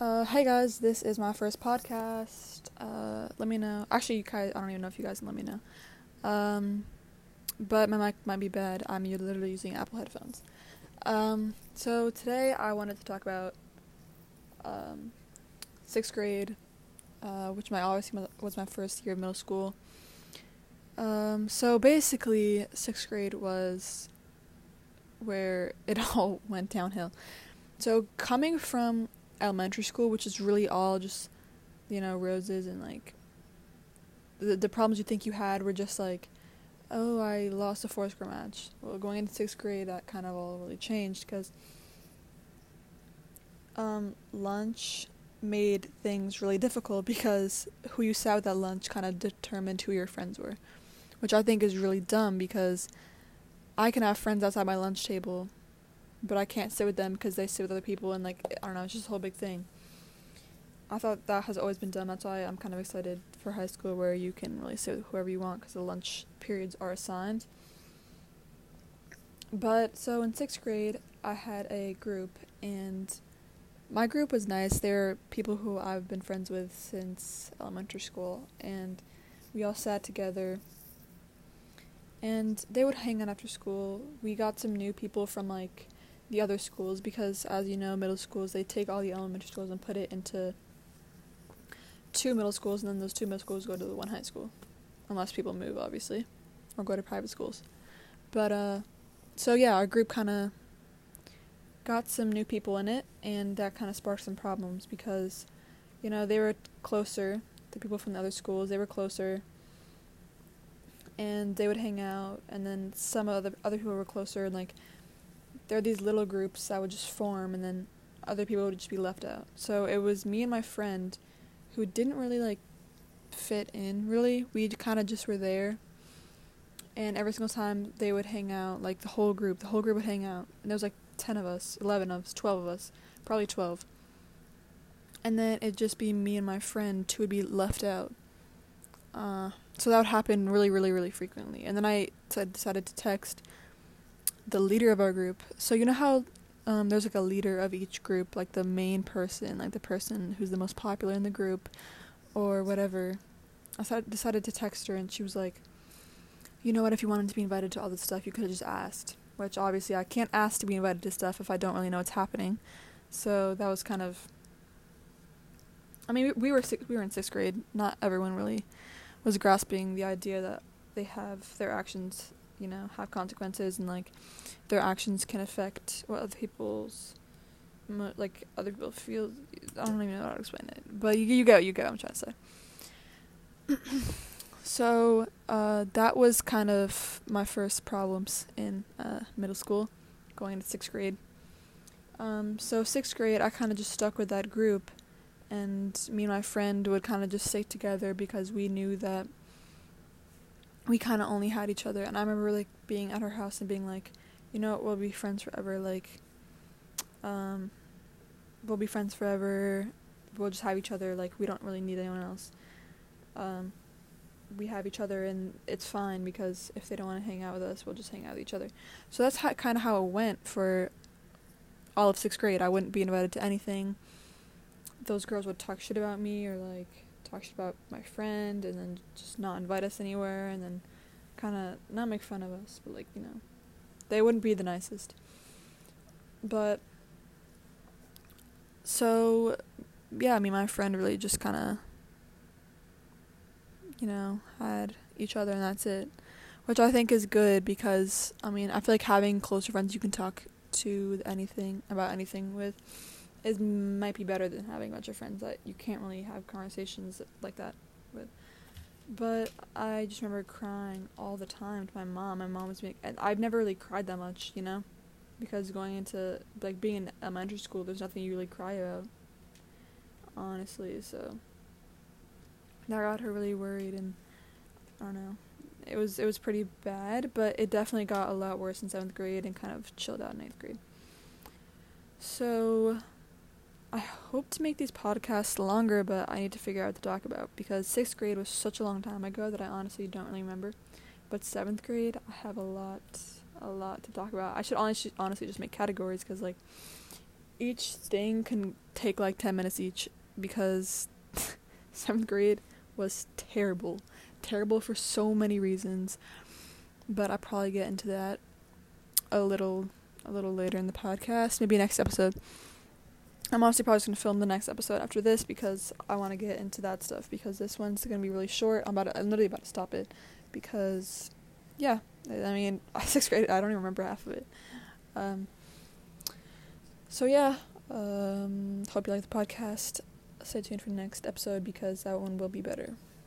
Uh, hey guys, this is my first podcast. Uh, let me know. Actually, you guys, I don't even know if you guys can let me know. Um, but my mic might be bad. I'm literally using Apple headphones. Um, so today I wanted to talk about um, sixth grade, uh, which my obviously was my first year of middle school. Um, so basically, sixth grade was where it all went downhill. So coming from elementary school, which is really all just, you know, roses and like the the problems you think you had were just like, oh, I lost a fourth grade match. Well, going into sixth grade, that kind of all really changed because um, lunch made things really difficult because who you sat with at lunch kind of determined who your friends were, which I think is really dumb because I can have friends outside my lunch table but I can't sit with them because they sit with other people and like I don't know, it's just a whole big thing. I thought that has always been done. That's why I'm kind of excited for high school where you can really sit with whoever you want because the lunch periods are assigned. But so in sixth grade, I had a group, and my group was nice. They're people who I've been friends with since elementary school, and we all sat together. And they would hang out after school. We got some new people from like the other schools because, as you know, middle schools they take all the elementary schools and put it into two middle schools, and then those two middle schools go to the one high school, unless people move, obviously, or go to private schools. But uh, so yeah, our group kind of got some new people in it, and that kind of sparked some problems because, you know, they were closer. The people from the other schools they were closer, and they would hang out, and then some other other people were closer, and like there are these little groups that would just form and then other people would just be left out. So it was me and my friend who didn't really like fit in really. We kind of just were there. And every single time they would hang out, like the whole group, the whole group would hang out. And there was like 10 of us, 11 of us, 12 of us, probably 12. And then it'd just be me and my friend who would be left out. Uh, so that would happen really, really, really frequently. And then I t- decided to text the leader of our group. So you know how um, there's like a leader of each group, like the main person, like the person who's the most popular in the group, or whatever. I decided to text her, and she was like, "You know what? If you wanted to be invited to all this stuff, you could have just asked." Which obviously I can't ask to be invited to stuff if I don't really know what's happening. So that was kind of. I mean, we, we were we were in sixth grade. Not everyone really was grasping the idea that they have their actions you know, have consequences and like their actions can affect what other people's like other people feel. I don't even know how to explain it, but you you go, you go. I'm trying to say. so uh, that was kind of my first problems in uh, middle school, going into sixth grade. Um, so sixth grade, I kind of just stuck with that group, and me and my friend would kind of just stay together because we knew that we kind of only had each other and i remember like being at her house and being like you know we'll be friends forever like um we'll be friends forever. We'll just have each other like we don't really need anyone else. Um we have each other and it's fine because if they don't want to hang out with us we'll just hang out with each other. So that's how, kind of how it went for all of sixth grade. I wouldn't be invited to anything. Those girls would talk shit about me or like talk shit about my friend and then just not invite us anywhere and then kind of not make fun of us, but like, you know, they wouldn't be the nicest. But so yeah, I mean my friend really just kind of you know, had each other and that's it. Which I think is good because I mean, I feel like having closer friends you can talk to anything about anything with is might be better than having a bunch of friends that you can't really have conversations like that with. But I just remember crying all the time to my mom. My mom was being, and I've never really cried that much, you know, because going into like being in elementary school, there's nothing you really cry about, honestly. So that got her really worried, and I don't know. It was it was pretty bad, but it definitely got a lot worse in seventh grade and kind of chilled out in eighth grade. So I hope to make these podcasts longer, but I need to figure out what to talk about because sixth grade was such a long time ago that I honestly don't really remember. But seventh grade, I have a lot, a lot to talk about. I should honestly, honestly just make categories because like each thing can take like 10 minutes each because 7th grade was terrible. Terrible for so many reasons. But I'll probably get into that a little a little later in the podcast, maybe next episode. I'm honestly probably just gonna film the next episode after this because I want to get into that stuff because this one's gonna be really short. I'm about to, I'm literally about to stop it because, yeah, I mean sixth grade I don't even remember half of it. Um, so yeah, um, hope you like the podcast. Stay tuned for the next episode because that one will be better.